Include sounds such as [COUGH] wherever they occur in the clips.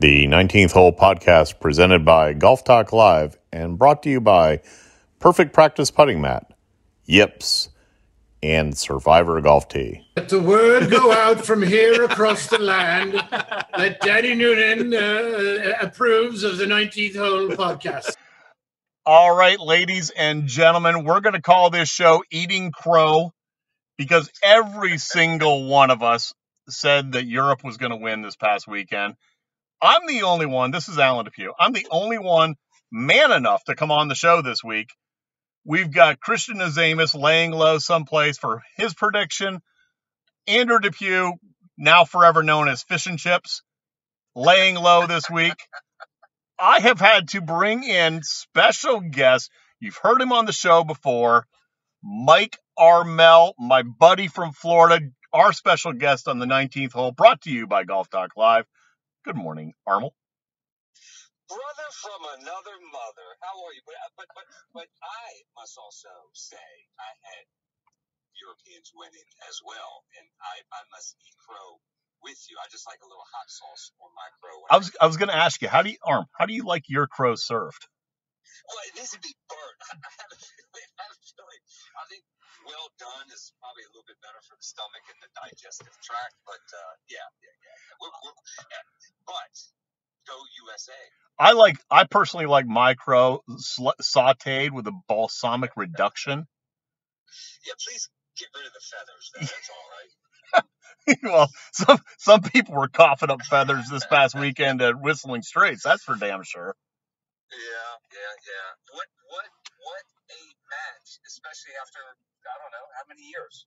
The 19th Hole podcast presented by Golf Talk Live and brought to you by Perfect Practice Putting Mat, Yips, and Survivor Golf Tee. Let the word go out from here across the land that Danny Noonan uh, approves of the 19th Hole podcast. All right, ladies and gentlemen, we're going to call this show Eating Crow because every single one of us said that Europe was going to win this past weekend. I'm the only one, this is Alan Depew. I'm the only one man enough to come on the show this week. We've got Christian Azamis laying low someplace for his prediction. Andrew Depew, now forever known as Fish and Chips, laying low this week. I have had to bring in special guests. You've heard him on the show before. Mike Armel, my buddy from Florida, our special guest on the 19th hole, brought to you by Golf Talk Live. Good morning, Armel. Brother from another mother. How are you? But but but but I must also say I had Europeans winning as well, and I I must eat crow with you. I just like a little hot sauce on my crow. I was I was going to ask you how do you arm how do you like your crow served? Well, it needs to be burnt. [LAUGHS] I have a feeling. I, have a feeling, I think well done is probably a little bit better for the stomach and the digestive tract. But uh, yeah, yeah, yeah. We're, we're, but go USA. I like I personally like micro sautéed with a balsamic reduction. Yeah, please get rid of the feathers. Though. [LAUGHS] That's all right. well, some some people were coughing up feathers this past weekend at Whistling Straits. That's for damn sure. Yeah, yeah, yeah. What what what a match, especially after I don't know how many years.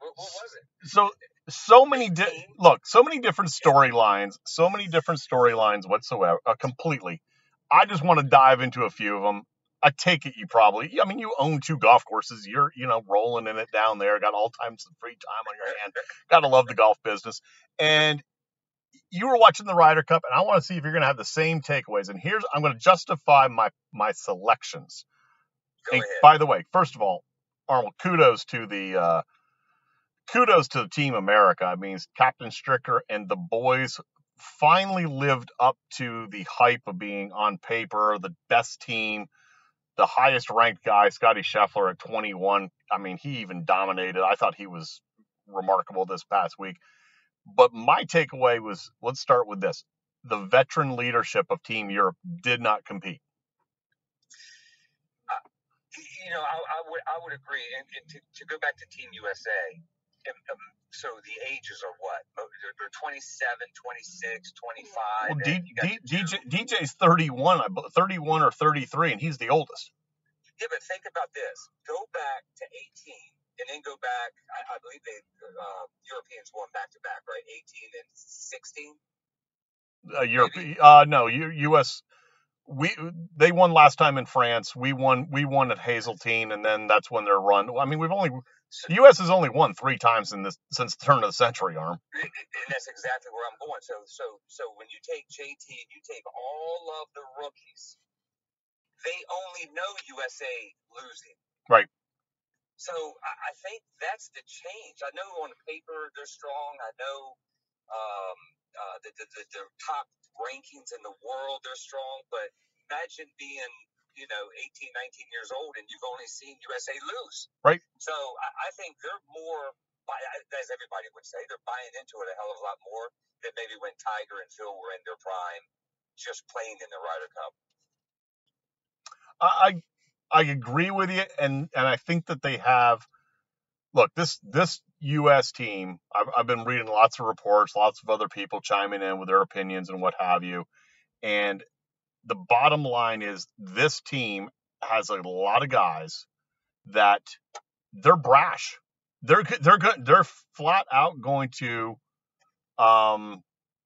What, what was it? So so many di- look, so many different storylines, so many different storylines whatsoever, uh, completely. I just want to dive into a few of them. I take it you probably, I mean, you own two golf courses. You're, you know, rolling in it down there. Got all times of free time on your hand. Got to love the golf business. And you were watching the Ryder Cup, and I want to see if you're going to have the same takeaways. And here's, I'm going to justify my my selections. Go And ahead. by the way, first of all, Arnold, kudos to the uh, kudos to Team America. I mean, Captain Stricker and the boys finally lived up to the hype of being on paper the best team, the highest ranked guy, Scotty Scheffler at 21. I mean, he even dominated. I thought he was remarkable this past week. But my takeaway was let's start with this. The veteran leadership of Team Europe did not compete. You know, I, I would I would agree. And, and to, to go back to Team USA, um, um, so the ages are what? Oh, They're, they're 27, 26, 25. Well, D, D, DJ, DJ's 31, 31 or 33, and he's the oldest. Yeah, but think about this. Go back to 18, and then go back. I, I believe they uh, Europeans won back to back, right? 18 and 16. Uh, Europe, uh, no, U, U.S. We they won last time in France. We won we won at Hazeltine, and then that's when their run. I mean, we've only the U.S. has only won three times in this since the turn of the century. Arm. and that's exactly where I'm going. So, so, so when you take JT and you take all of the rookies, they only know USA losing. Right. So I, I think that's the change. I know on paper they're strong. I know um, uh, the, the, the, the top rankings in the world they're strong. But imagine being you know 18, 19 years old and you've only seen USA lose. Right. So I, I think they're more, as everybody would say, they're buying into it a hell of a lot more than maybe when Tiger and Phil were in their prime, just playing in the Ryder Cup. I I agree with you, and and I think that they have. Look, this this U.S. team. I've I've been reading lots of reports, lots of other people chiming in with their opinions and what have you, and the bottom line is this team has a lot of guys that they're brash. They're they're good. They're flat out going to. Um,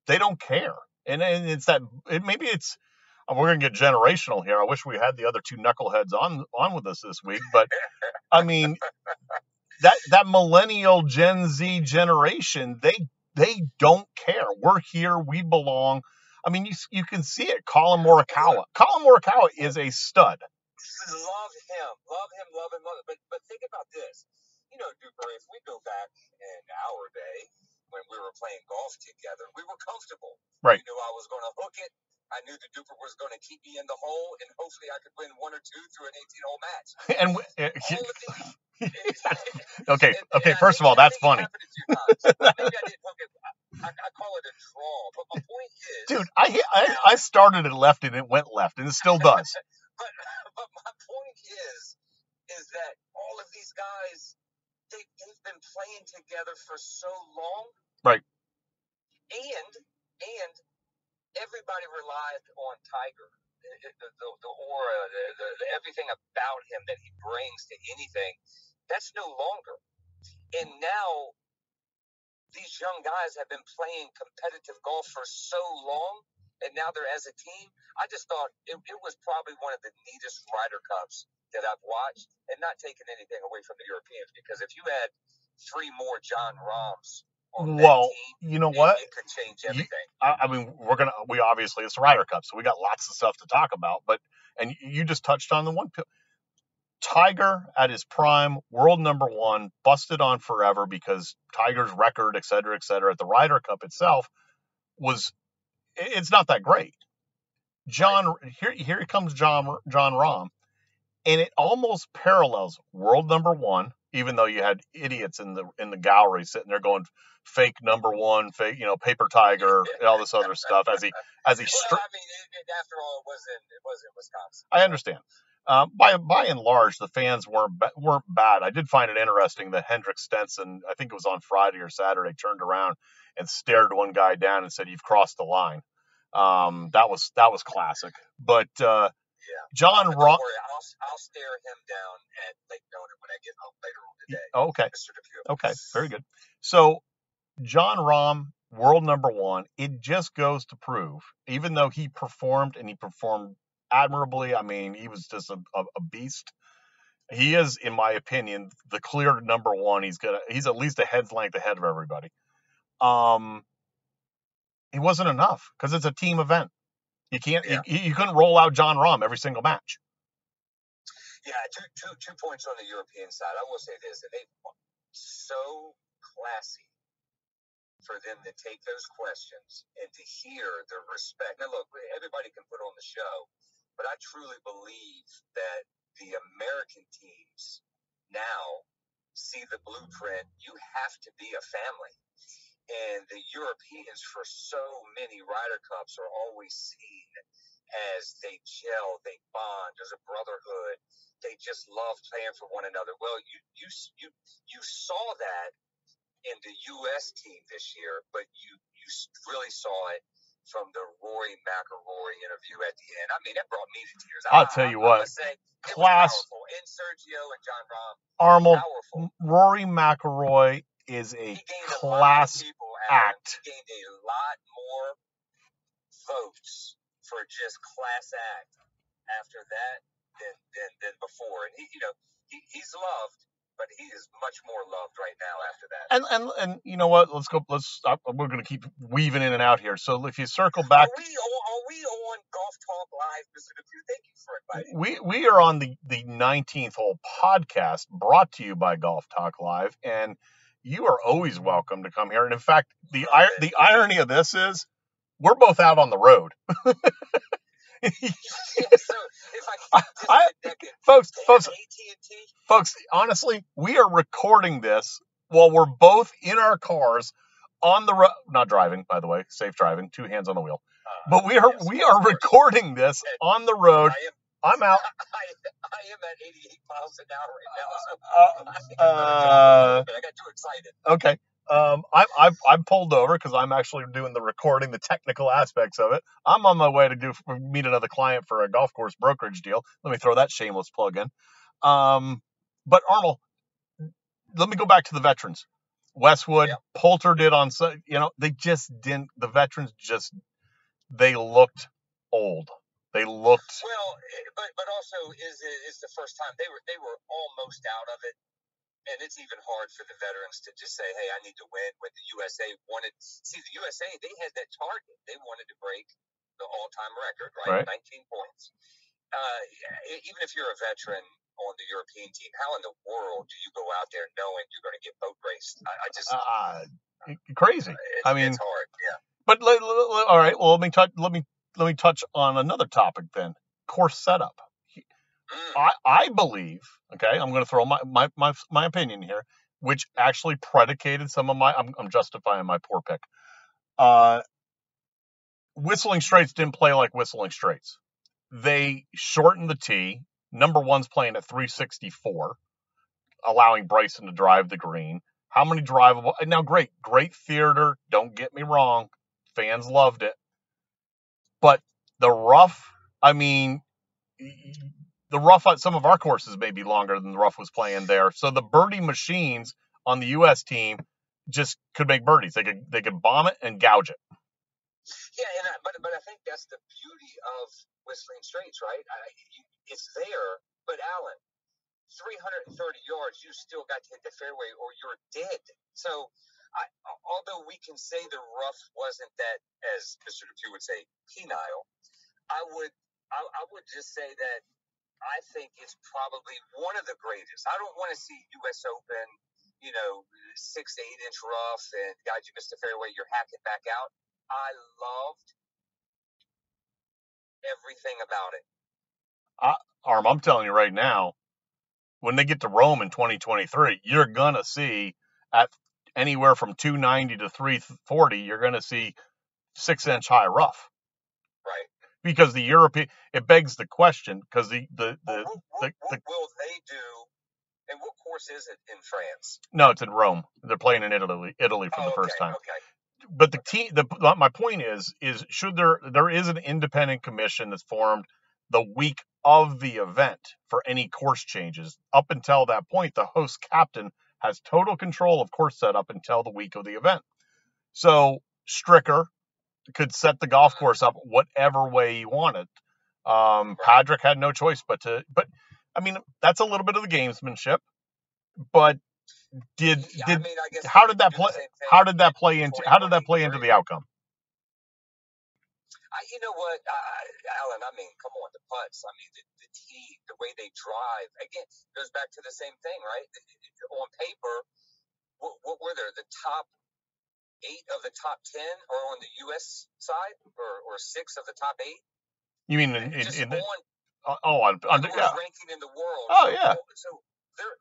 they don't care, and, and it's that. It, maybe it's we're gonna get generational here. I wish we had the other two knuckleheads on on with us this week, but I mean that that millennial Gen Z generation, they they don't care. We're here, we belong. I mean, you you can see it. Collin Morikawa. Collin Morikawa is a stud. Love him, love him, love him, love him. But but think about this. You know, Duper, if we go back in our day, when we were playing golf together. We were comfortable. Right. You knew I was going to hook it. I knew the duper was going to keep me in the hole, and hopefully I could win one or two through an 18 hole match. [LAUGHS] And w- eh, All [LAUGHS] [LAUGHS] okay, And- okay. and First of all, that's funny, happened a few times. Maybe I didn't hook it. I, I call it a draw, but my point is, dude. I I I started it left and it went left, and it still does. but but my point is is that all of these guys they they've been playing together for so long. Right. And and everybody relied on Tiger. The, the, the, aura, the, the, everything about him that he brings to anything, that's no longer. And now these young guys have been playing competitive golf for so long, and now they're as a team. I just thought it, it was probably one of the neatest Ryder Cups that I've watched, and not taking anything away from the Europeans, because if you had three more John on Well, team, you know what? It, could change You- I, I mean, we're gonna we obviously it's the Ryder Cup, so we got lots of stuff to talk about. But and you just touched on the one. Tiger at his prime, world number one, busted on forever because Tiger's record, et cetera, et cetera, at the Ryder Cup itself was it's not that great. John here here comes John Jon Rahm, and it almost parallels world number one, even though you had idiots in the in the gallery sitting there going fake number one, fake you know paper tiger, and all this other stuff as he as he. Well, I mean, it, it, after all, it was in it was in Wisconsin. I understand. Um, by by and large, the fans weren't weren't bad. I did find it interesting that Henrik Stenson, I think it was on Friday or Saturday, turned around and stared one guy down and said, "You've crossed the line." Um, that was that was classic. But uh, Yeah. John worry, I'll I'll stare him down at Lake Nona when I get home later on today, Oh, okay, okay, very good. So Jon Rahm, world number one. It just goes to prove, even though he performed and he performed admirably. I mean, he was just a, a, a beast. He is, in my opinion, the clear number one. He's gonna he's at least a head's length ahead of everybody. Um, it wasn't enough because it's a team event. You can't Yeah. you, you couldn't roll out Jon Rahm every single match. Yeah, two two two points on the European side. I will say this, and they so classy for them to take those questions and to hear the respect. Now, look, everybody can put on the show, but I truly believe that the American teams now see the blueprint. You have to be a family. And the Europeans, for so many Ryder Cups, are always seen as they gel, they bond. There's a brotherhood. They just love playing for one another. Well, you you you you saw that in the U.S. team this year, but you you really saw it from the Rory McIlroy interview at the end. I mean, it brought me to tears. I'll I, tell you I what, class-. And Sergio and Jon Rahm, Arnold powerful. Rory McIlroy is a a class people, act. He gained a lot more votes for just class act after that than than, than before. And he, you know, he, he's loved, but he is much more loved right now after that. And and and you know what? Let's go. Let's. We're going to keep weaving in and out here. So if you circle back, Are we on, are we on Golf Talk Live, Mr. DePew? Thank you for inviting we we are on the the 19th hole podcast brought to you by Golf Talk Live, and you are always welcome to come here. And in fact, the the irony of this is we're both out on the road, [LAUGHS] Yeah, so I I- folks. Folks, folks. Honestly, we are recording this while we're both in our cars on the road. Not driving, by the way. Safe driving. Two hands on the wheel. uh, But we are yes, we are recording this on the road. I am I'm out. [LAUGHS] I, I am at 88 miles an hour right now. So Uh, [LAUGHS] uh, I got too excited. okay. Um, I, I I'm pulled over because I'm actually doing the recording, the technical aspects of it. I'm on my way to do meet another client for a golf course brokerage deal. Let me throw that shameless plug in. Um, but Arnold, let me go back to the veterans. Westwood, Yeah. Poulter did on, you know, they just didn't. The veterans just they looked old. They looked. Well, eh, but but also is is the first time they were they were almost out of it, and it's even hard for the veterans to just say, "Hey, I need to win." When the USA wanted, see the USA, they had that target. They wanted to break the all-time record, right? Right. 19 points. Uh, even if you're a veteran on the European team, how in the world do you go out there knowing you're going to get boat raced? I, I just Uh, crazy. It's, I mean, it's hard. Yeah. but let, let- let- all right. Well, let me touch. Let me let me touch on another topic then. Course setup. Mm. I I believe. Okay, I'm going to throw my, my my my opinion here, which actually predicated some of my. I'm, I'm justifying my poor pick. Uh, Whistling Straits didn't play like Whistling Straits. They shortened the tee. Number one's playing at 364, allowing Bryson to drive the green. How many drivable? Now, great, great theater. Don't get me wrong. Fans loved it. But the rough, I mean, the rough on some of our courses may be longer than the rough was playing there. So the birdie machines on the U.S. team just could make birdies. They could they could bomb it and gouge it. Yeah, and I, but but I think that's the beauty of Whistling Straits, right? I, it's there, but Alan, 330 yards, you still got to hit the fairway, or you're dead. So, I, although we can say the rough wasn't that, as Mr. Depew would say, penile, I would I, I would just say that I think it's probably one of the greatest. I don't want to see U.S. Open, you know, six to eight inch rough, and God, you missed the fairway, you're hacking back out. I loved everything about it. I, Arm, I'm telling you right now, when they get to Rome in 2023, you're gonna see at anywhere from 290 to 340, you're gonna see six inch high rough. Because the European. It begs the question because the the Well, the, what, the, what, the will they do? And what course is it in France? no, it's in Rome. They're playing in Italy, Italy for oh, the first okay, time. Okay. but the team the my point is is should there there is an independent commission that's formed the week of the event for any course changes up until that point the host captain has total control of course setup until the week of the event so stricker could set the golf course up whatever way he wanted um Patrick had no choice but to but i mean that's a little bit of the gamesmanship but did Yeah, did I mean, I guess how did that play how did that play into how did that play into the outcome I, you know what, uh, Alan? I mean, come on, the putts. I mean, the, the tee, the way they drive. Again, goes back to the same thing, right? On paper, what, what were there? The top eight of the top ten are on the U.S. side, or, or six of the top eight. You mean in, in, in the, on uh, oh on, on the the- yeah ranking in the world. Oh, yeah. So they're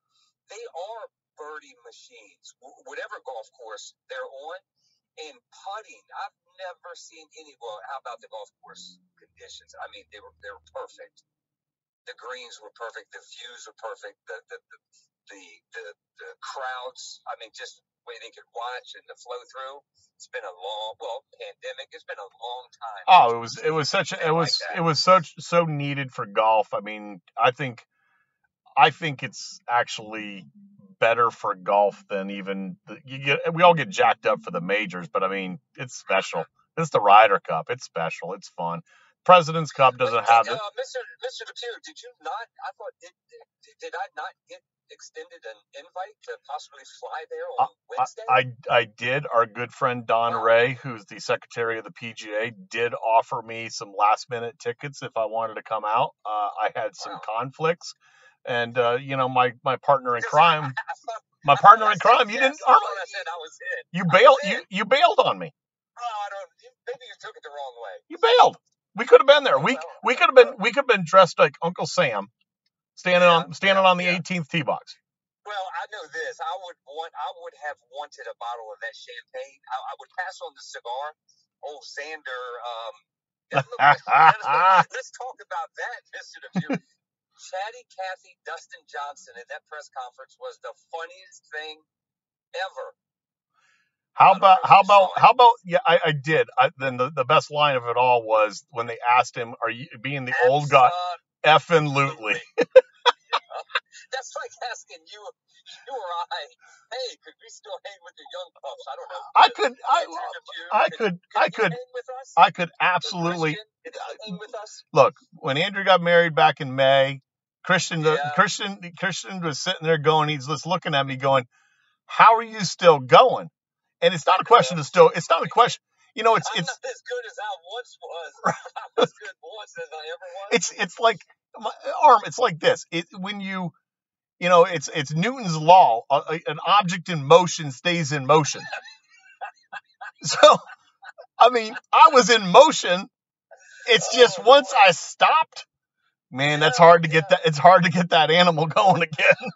they are birdie machines. Whatever golf course they're on, and putting, I've never seen any. Well, how about the golf course conditions? I mean, they were they were perfect. The greens were perfect. The views were perfect. The the the the, the, the crowds. I mean, just way they could watch and the flow through. It's been a long, well, pandemic. It's been a long time. oh it was it was such a, it was like it was such so needed for golf i mean i think i think it's actually better for golf than even the, you get we all get jacked up for the majors but i mean it's special it's the ryder cup it's special it's fun president's cup doesn't have uh, it Mr. Mr. Depew, did you not? I thought did, did did I not get extended an invite to possibly fly there on Wednesday? I, I did. Our good friend Don Wow. Ray, who's the secretary of the PGA, did offer me some last minute tickets if I wanted to come out. Uh, I had some Wow. conflicts, and uh, you know my my partner in [LAUGHS] crime, I, I thought, my partner in crime. You yes. didn't. I Arm, thought I said I was in. you bailed. You you bailed on me. Oh, I don't. Maybe you took it the wrong way. You bailed. We could have been there. We we could have been we could have been dressed like Uncle Sam, standing Yeah, on standing yeah, on the yeah. 18th tee box. Well, I know this. I would want. I would have wanted a bottle of that champagne. I, I would pass on the cigar. Old Xander. Um, let's, [LAUGHS] let's talk about that, Mister [LAUGHS] Chatty Cathy Dustin Johnson at that press conference was the funniest thing ever. How about how about how about yeah I, I did I, then the, the best line of it all was when they asked him are you being the old guy uh, effing [LAUGHS] lootly [LAUGHS] That's like asking you, you or I, hey, could we still hang with the young pups? I don't know. I could I I could- I could hang with us? I could absolutely Christian, could he hang with us? look when Andrew got married back in May Christian the Yeah. Christian Christian was sitting there going he's just looking at me going how are you still going and it's not a question of still it's not a question you know it's I'm it's not as good as I once was. [LAUGHS] I'm as good once as I ever was. it's it's like my arm it's like this it when you you know it's it's newton's law a, a- an object in motion stays in motion [LAUGHS] So, I mean, I was in motion. It's just Oh, once. I stopped, man, that's hard to get that. It's hard to get that animal [LAUGHS] going again.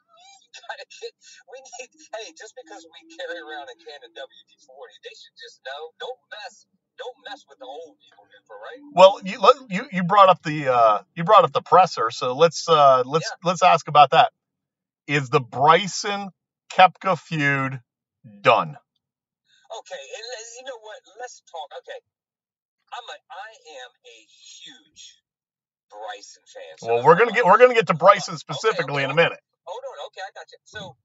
We need, hey, just because we carry around a can of WD 40, they should just know don't mess don't mess with the old people, right? Well, you you you brought up the uh, you brought up the presser, so let's uh, let's let's ask about that. Is the Bryson Koepka feud done? Okay, and you know what? Let's talk. Okay, I'm a I am a huge Bryson fan. so Well, we're gonna get we're gonna get to [LAUGHS] Bryson Okay, specifically in a minute. Hold on. Okay, I got you. So,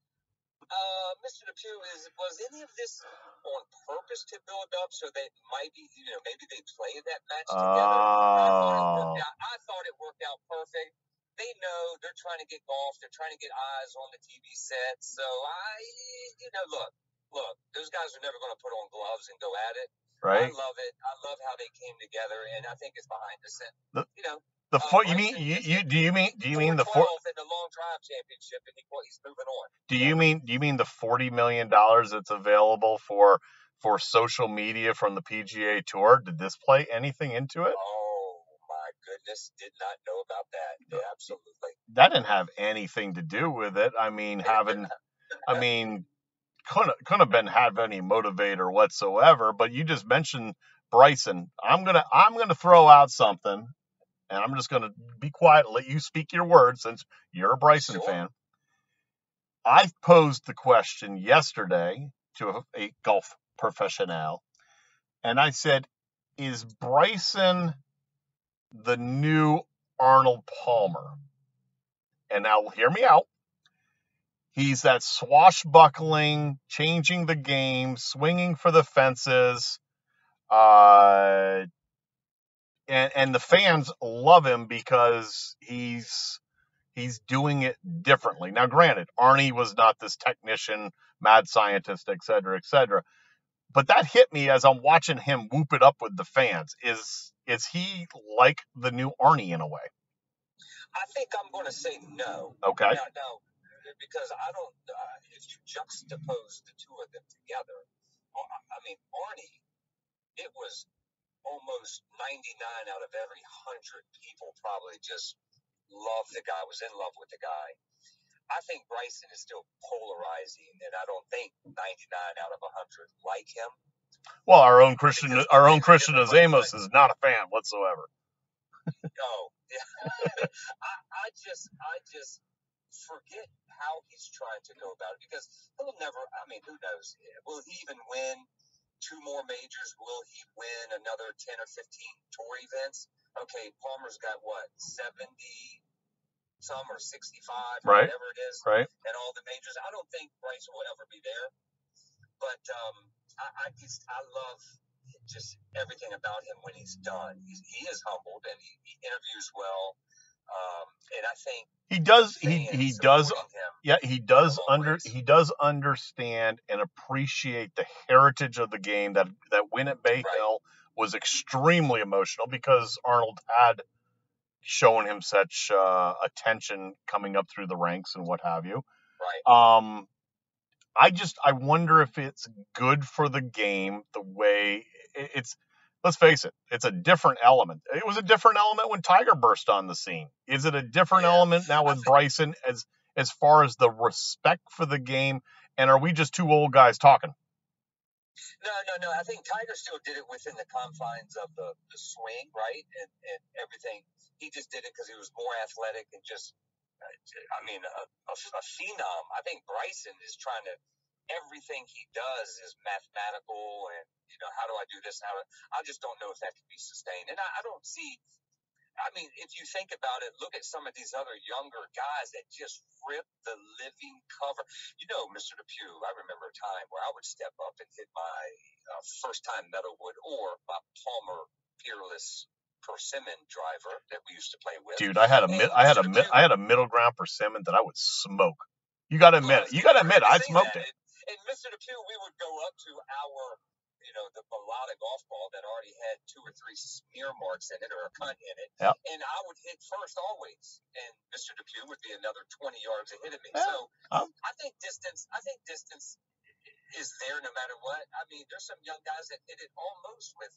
uh, Mr. Depew, is was any of this on purpose to build up so that might be you know maybe they played that match together? I thought it Oh, worked out. I thought it worked out perfect. They know they're trying to get golf. They're trying to get eyes on the TV set. So I, you know, look, look, those guys are never going to put on gloves and go at it. right. I love it. I love how they came together, and I think it's behind The- you know, The uh, four. You mean you, you do you mean do you mean the four in the long drive championship, and he, he's moving on. Do you mean do you mean the forty million dollars that's available for for social media from the PGA Tour? Did this play anything into it? Oh my goodness, did not know about that. Yeah, absolutely. That didn't have anything to do with it. I mean, having, I mean, couldn't couldn't have been have any motivator whatsoever. But you just mentioned Bryson. I'm gonna I'm gonna throw out something, and I'm just gonna be quiet and let you speak your words since you're a Bryson Sure. fan. I posed the question yesterday to a, a golf professional, and I said, "Is Bryson the new Arnold Palmer?" And now hear me out. He's that swashbuckling, changing the game, swinging for the fences, uh, and and the fans love him because he's he's doing it differently. Now, granted, Arnie was not this technician, mad scientist, et cetera, et cetera. But that hit me as I'm watching him whoop it up with the fans. Is is he like the new Arnie in a way? I think I'm going to say no. Okay. Now, now, because I don't, uh, if you juxtapose the two of them together, I I mean, Arnie, it was almost 99 out of every 100 people probably just loved the guy, was in love with the guy. I think Bryson is still polarizing, and I don't think 99 out of 100 like him. Well, our own Christian, Because our own Christian Azamos is not a fan whatsoever. No, yeah. [LAUGHS] I, I just, I just forget how he's trying to go about it because he'll never. I mean, who knows? Will he even win two more majors? Will he win another ten or fifteen tour events? Okay, Palmer's got what seventy some or sixty-five, Right. whatever it is, Right. and all the majors. I don't think Bryce will ever be there, but um, I, I just, I love just everything about him when he's done. He's, he is humbled and he, he interviews well. Um, and I think He does. He he does. him. Yeah, he does under ways. he does understand and appreciate the heritage of the game that that win at Bay Right. Hill was extremely emotional because Arnold had shown him such uh, attention coming up through the ranks and what have you. Right. Um, I just I wonder if it's good for the game the way it's. Let's face it, it's a different element. It was a different element when Tiger burst on the scene. Is it a different Yeah. element now with Bryson as as far as the respect for the game? And are we just two old guys talking? No, no, no. I think Tiger still did it within the confines of the, the swing, right? And, and everything. He just did it because he was more athletic and just, uh, I mean, a, a, a phenom. I think Bryson is trying to, everything he does is mathematical and, you know, how do I do this? How do, I just don't know if that can be sustained. And I, I don't see, I mean, if you think about it, look at some of these other younger guys that just rip the living cover. You know, Mr. Depew, I remember a time where I would step up and hit my uh, first time Meadowwood or my Palmer Peerless Persimmon driver that we used to play with. Dude, I had a mid, I had a mid, I had a middle ground persimmon that I would smoke. You got to admit it. You got to admit I smoked that. it. And, Mr. Depew, we would go up to our, you know, the Balata golf ball that already had two or three smear marks in it or a cut in it. Yep. And I would hit first always. And Mr. Depew would be another 20 yards ahead of me. Yeah, so um, I think distance, I think distance is there no matter what. I mean, there's some young guys that hit it almost with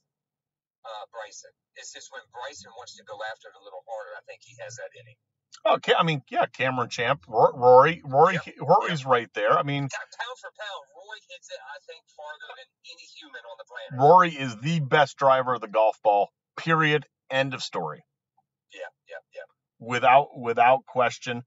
uh, Bryson. It's just when Bryson wants to go after it a little harder, I think he has that in him. Oh, okay, I mean, yeah, Cameron Champ, Ro- Rory, Rory, Rory's right there. I mean, Pound for pound, Roy hits it, I think, farther than any human on the planet. Rory is the best driver of the golf ball. Period. End of story. Yeah, yeah, yeah. Without without question.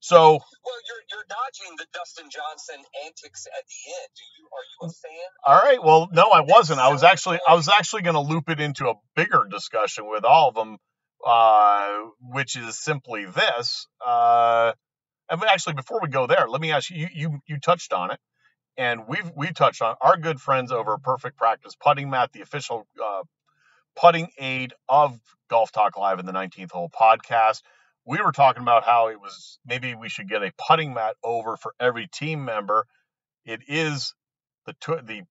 So Well, you're you're dodging the Dustin Johnson antics at the end. Do you are you a fan? All right. Well, no, I wasn't. I was actually I was actually going to loop it into a bigger discussion with all of them, uh, which is simply this. Uh, and actually, before we go there, let me ask you. You you touched on it, and we've we touched on our good friends over Perfect Practice Putting Mat, the official uh, putting aid of Golf Talk Live in the 19th Hole podcast. We were talking about how it was maybe we should get a putting mat over for every team member. It is the the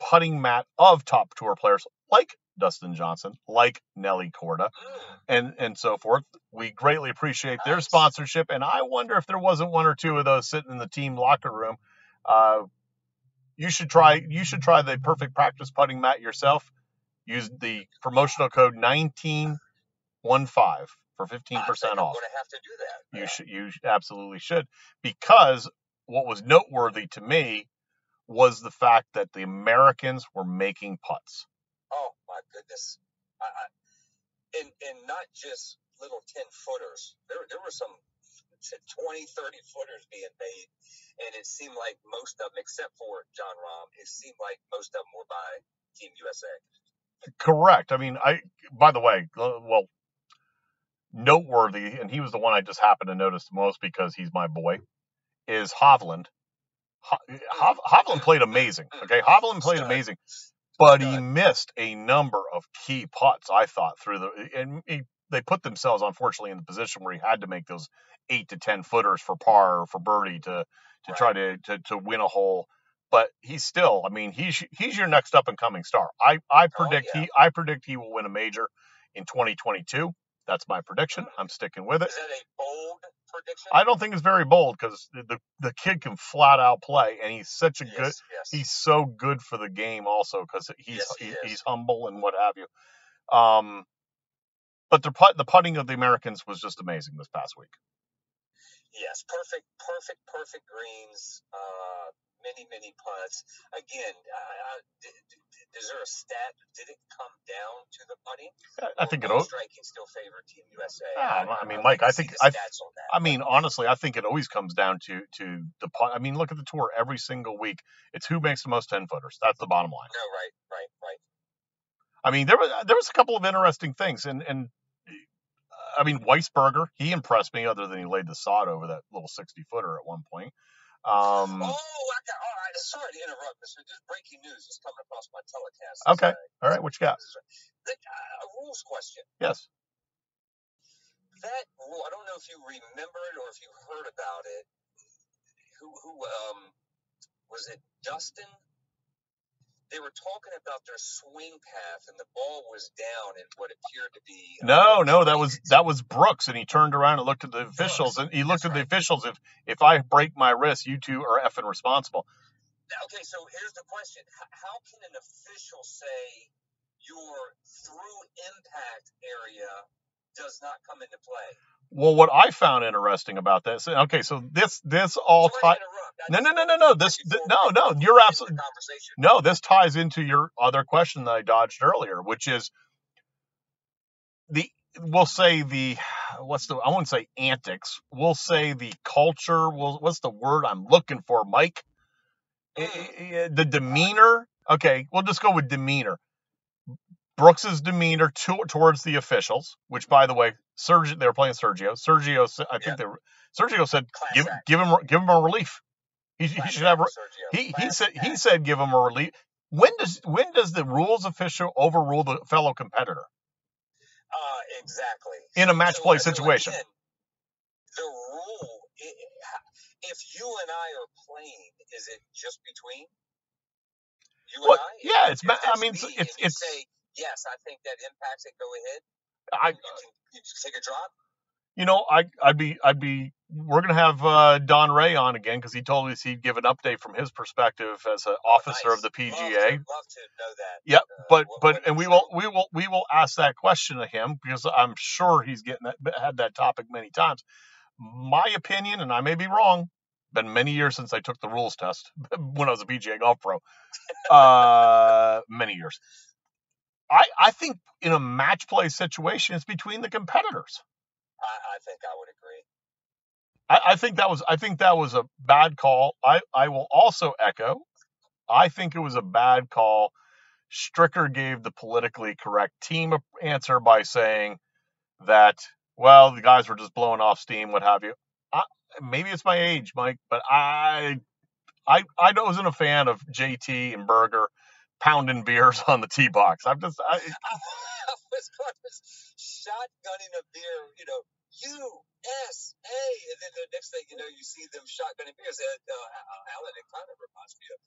putting mat of top tour players like Dustin Johnson, like Nelly Corda, Mm. and and so forth. We greatly appreciate their sponsorship, and I wonder if there wasn't one or two of those sitting in the team locker room. Uh, you should try you should try the perfect practice putting mat yourself. Use the promotional code nineteen one five for fifteen percent I'm off. to have to do that. You Yeah. should you absolutely should because what was noteworthy to me was the fact that the Americans were making putts. My goodness. I, I, and and not just little 10 footers. There there were some 20, 30 footers being made, and it seemed like most of them, except for Jon Rahm, it seemed like most of them were by Team USA. Correct. I mean, I by the way, uh, well, noteworthy, and he was the one I just happened to notice the most because he's my boy, is Hovland. Ho- Hov- Hovland played amazing. Okay, Hovland played amazing, but he missed a number of key putts. I thought through the and he, they put themselves unfortunately in the position where he had to make those eight to ten footers for par or for birdie to to try to, to to win a hole. But he's still, I mean, he's he's your next up and coming star. I I oh, predict yeah. he I predict he will win a major in 2022. That's my prediction. I'm sticking with it. Is that a bold prediction? I don't think it's very bold because the, the kid can flat out play, and he's such a yes, good. yes. He's so good for the game also because he's Yes, he he- he's humble and what have you. Um, but the put the putting of the Americans was just amazing this past week. Yes, perfect, perfect, perfect greens. Uh, many, many putts. Again, uh, d- is there a stat? Did it come down to the putting? I, I think it. Or al- striking still favored Team USA. Ah, I I'd mean, Mike, I think- I- that. I mean, honestly, I think it always comes down to to the putt. I mean, look at the tour every single week. It's who makes the most ten footers. That's the bottom line. no, right, right, right. I mean, there was there was a couple of interesting things, and and I mean, Wiesberger, he impressed me. Other than he laid the sod over that little sixty footer at one point. Um, oh, I got, all right. Sorry to interrupt, Mister. This breaking news is coming across my telecast. Okay. All right, what you got? Uh, a rules question. Yes. That rule, I don't know if you remember it or if you heard about it. Who, who, um, was it Dustin? They were talking about their swing path, and the ball was down in what appeared to be. uh, No, no, that was that was Brooks, and he turned around and looked at the officials, and he looked that's at the officials. If if I break my wrist, you two are effing responsible. Okay, so here's the question: How can an official say your through impact area does not come into play? Well, what I found interesting about this, okay, so this this all Sorry ti- to interrupt. I No, no, no, no, no. This, th- no, no. You're absolutely conversation. no. This ties into your other question that I dodged earlier, which is the we'll say the what's the I won't say antics. We'll say the culture. Well, what's the word I'm looking for, Mike? Mm-hmm. I- The demeanor. Okay, we'll just go with demeanor. Brooks's demeanor to, towards the officials, which by the way, Sergio, they were playing Sergio. Sergio, I think Yeah. they were, Sergio said, Class give, act. give him, give him a relief. He, he should have, he he said he said give him a relief. When does when does the rules official overrule the fellow competitor Uh, exactly. in a match So- play situation? again, the rule, if you and I are playing, is it just between you Well, and I? yeah, it's I mean, me it's- it's- say yes. I think that impacts it. Go ahead. I You can, you can take a drop. You know, I I'd be I'd be we're gonna have uh, Don Rea on again because he told us he'd give an update from his perspective as an officer of the Nice. Love PGA. to, love to know that. Yep, uh, but what- but what and we will we will we will ask that question to him because I'm sure he's getting that had that topic many times. My opinion, and I may be wrong, been many years since I took the rules test [LAUGHS] when I was a PGA golf pro. Uh, many years. I I think in a match play situation, it's between the competitors. I, I think I would agree. I, I think that was I think that was a bad call. I, I will also echo. I think it was a bad call. Stricker gave the politically correct team a- answer by saying that well the guys were just blowing off steam, what have you. I, maybe it's my age, Mike, but I I I wasn't a fan of JT and Berger pounding beers [LAUGHS] on the tee box. I'm just I, [LAUGHS] I was going to shotgunning a beer, you know, USA, and then the next thing you know, you see them shotgunning beers. And uh, Alan, it kind of reminds me of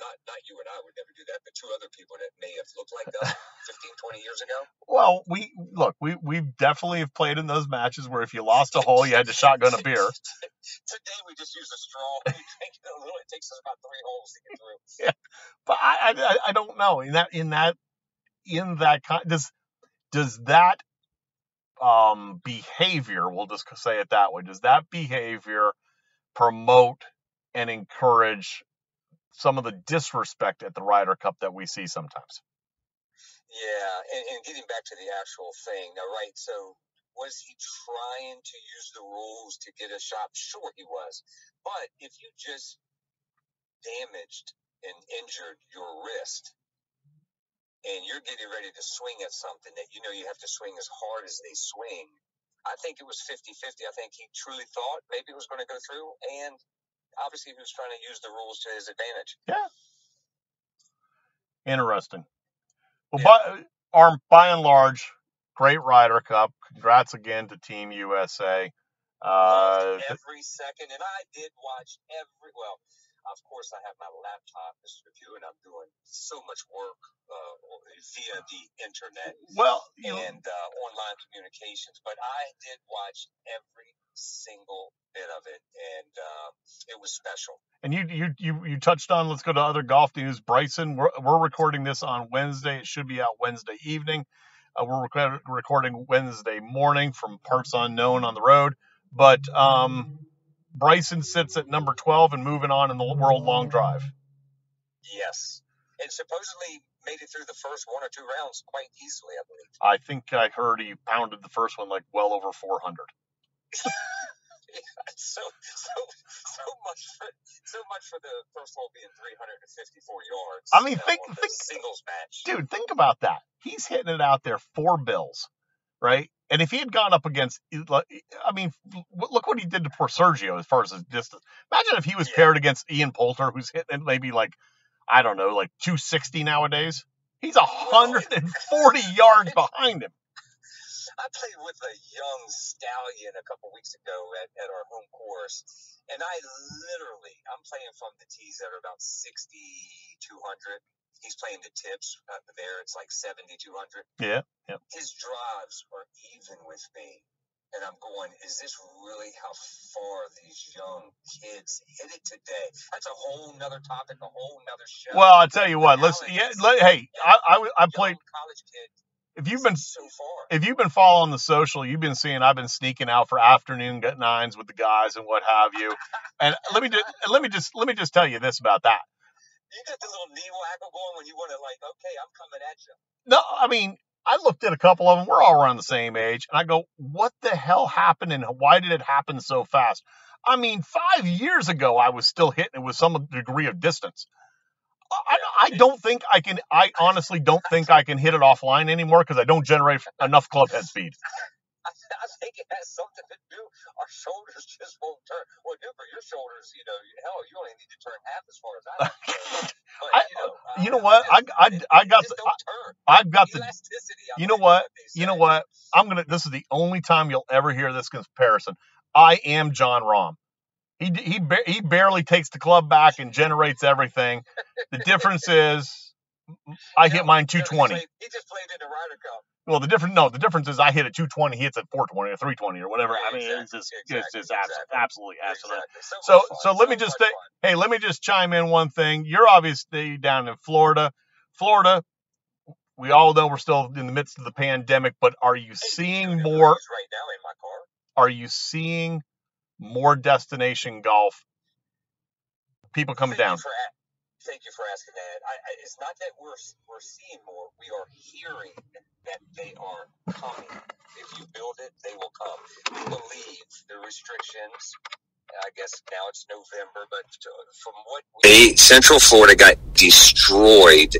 not not you and I would never do that, but two other people that may have looked like us [LAUGHS] 15, 20 years ago. well we look we we definitely have played in those matches where if you lost a hole you had to shotgun a beer. [LAUGHS] Today we just use a straw. [LAUGHS] We drink it a little. It takes us about three holes to get through. Yeah, but I, I I don't know in that in that in that kind does does that um behavior we'll just say it that way does that behavior promote and encourage some of the disrespect at the Ryder Cup that we see sometimes Yeah, and, and getting back to the actual thing, now, right? So, was he trying to use the rules to get a shot? Sure, he was. But if you just damaged and injured your wrist, and you're getting ready to swing at something that you know you have to swing as hard as they swing, I think it was 50 50. I think he truly thought maybe it was going to go through, and obviously he was trying to use the rules to his advantage. Yeah. Interesting well Yeah. by, our, by and large great Ryder Cup congrats again to Team USA uh every second, and I did watch every. Well, of course, I have my laptop, Mr. Review, and I'm doing so much work uh, via the internet well and uh, online communications. But I did watch every single bit of it, and uh, it was special. And you you you you touched on. Let's go to other golf news. Bryson, we're, we're recording this on Wednesday. It should be out Wednesday evening. Uh, we're rec- recording Wednesday morning from parts unknown on the road. But um, Bryson sits at number 12 and moving on in the world long drive. Yes, and supposedly made it through the first one or two rounds quite easily, I believe. I think I heard he pounded the first one like well over 400. [LAUGHS] so so so much for so much for the first hole being 354 yards. I mean, uh, think- the think- singles match. Dude, think about that. He's hitting it out there four bills, right? And if he had gone up against, I mean, look what he did to poor Sergio as far as his distance. Imagine if he was Yeah. paired against Ian Poulter, who's hitting maybe like, I don't know, like 260 nowadays. He's 140 yards [LAUGHS] behind him. I played with a young stallion a couple weeks ago at, at our home course, and I literally, I'm playing from the tees that are about 6,200. He's playing the tips uh, there. It's like 7,200. Yeah, yeah. His drives are even with me. And I'm going, is this really how far these young kids hit it today? That's a whole nother topic, a whole nother show. Well, I'll tell you what. Let's, yeah. Let, hey, I, I, I played. college kid. If you've been so far. if you've been following the social, you've been seeing I've been sneaking out for afternoon nines with the guys and what have you. And let me just let me just let me just tell you this about that. You got the little knee waggle going when you want to like, okay, I'm coming at you. No, I mean I looked at a couple of them. We're all around the same age, and I go, "What the hell happened? And why did it happen so fast?" I mean, five years ago, I was still hitting it with some degree of distance. I, I don't think I can. I honestly don't think I can hit it offline anymore because I don't generate enough club head speed. I, [LAUGHS] I think it has something to do. Our shoulders just won't turn. Well, do for your shoulders, you know, hell, you only need to turn half as far as I. [LAUGHS] But I- you know, you know what? I- just- I- I got the- I've got the you know what? You know what? I'm gonna. This is the only time you'll ever hear this comparison. I am Jon Rahm. He he he barely takes the club back and generates everything. The difference is I hit mine no, he 220. played- He just played in the Ryder Cup. Well, the difference no, the difference is I hit at 220, he hits at 420 or 320 or whatever. Yeah, I mean, it's just exactly, it's just exactly. absolutely absolutely. Exactly. So fun, so let me just say, hey, let me just chime in one thing. You're obviously down in Florida. Florida, we all know we're still in the midst of the pandemic, but are you Hey, seeing you're in the more? right now in my car. Are you seeing more destination golf people coming down? For, thank you for asking that. I, I, it's not that we're we're seeing more. We are hearing that they are coming. If you build it, they will come. We believe the restrictions. I guess now it's November, but from what we Central Florida got destroyed.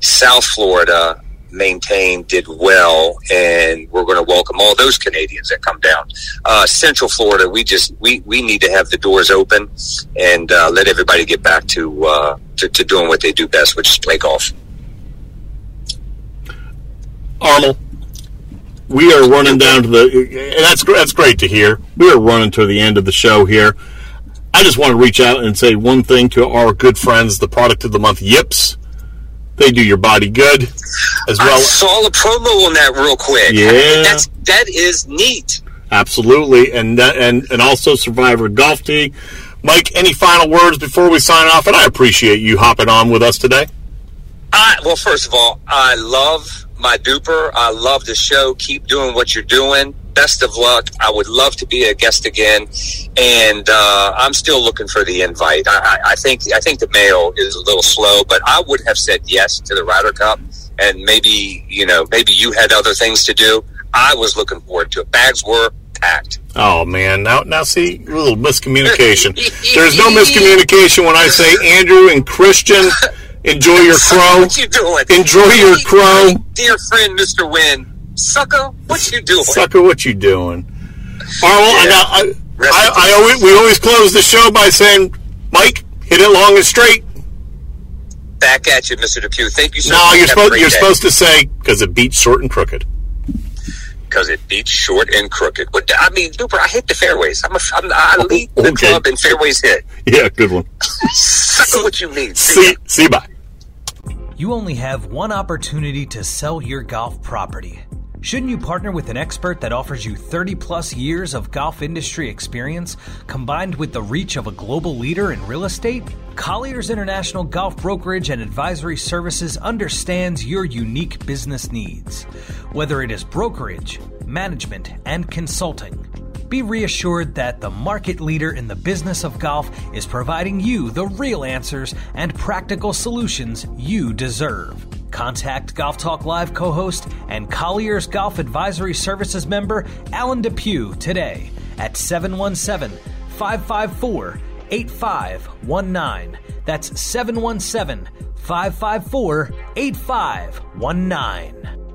South Florida maintained, did well, and we're going to welcome all those Canadians that come down. Uh, Central Florida, we just we, we need to have the doors open and uh, let everybody get back to, uh, to to doing what they do best, which is play golf. Arnold, we are running down to the. That's that's great to hear. We are running to the end of the show here. I just want to reach out and say one thing to our good friends, the product of the month, Yips. They do your body good, as I well. saw a promo on that real quick. Yeah. that's that is neat. Absolutely, and that, and and also Survivor Golf Tee. Mike, any final words before we sign off? And I appreciate you hopping on with us today. I, well, first of all, I love my duper. I love the show. Keep doing what you're doing. Best of luck. I would love to be a guest again, and uh, I'm still looking for the invite. I, I, I think I think the mail is a little slow, but I would have said yes to the Ryder Cup, and maybe you know maybe you had other things to do. I was looking forward to it. Bags were packed. Oh man, now now see a little miscommunication. [LAUGHS] There's no miscommunication when I say Andrew and Christian [LAUGHS] enjoy your crow. What you doing? Enjoy your crow. dear friend, Mister Wynn. Sucker, what you doing? Sucker, what you doing? Arnold, I, Yeah. got, I, I, I always, we always close the show by saying, Mike, hit it long and straight. Back at you, Mister Depew. Thank you so No, much. you're Have supposed you're supposed to say because it beats short and crooked. because it beats short and crooked. But I mean, Duper, I hit the fairways. I'm a, I'm, I oh, lead the Oh, okay. club in fairways hit. Yeah, good one. Sucker, what you need. [LAUGHS] See. See, see, you, bye. You only have one opportunity to sell your golf property. Shouldn't you partner with an expert that offers you 30 plus years of golf industry experience combined with the reach of a global leader in real estate? Colliers International Golf Brokerage and Advisory Services understands your unique business needs. Whether it is brokerage, management, and consulting, be reassured that the market leader in the business of golf is providing you the real answers and practical solutions you deserve. Contact Golf Talk Live co host and Colliers Golf Advisory Services member Alan Depew today at 717 554 8519. That's 717 554 8519.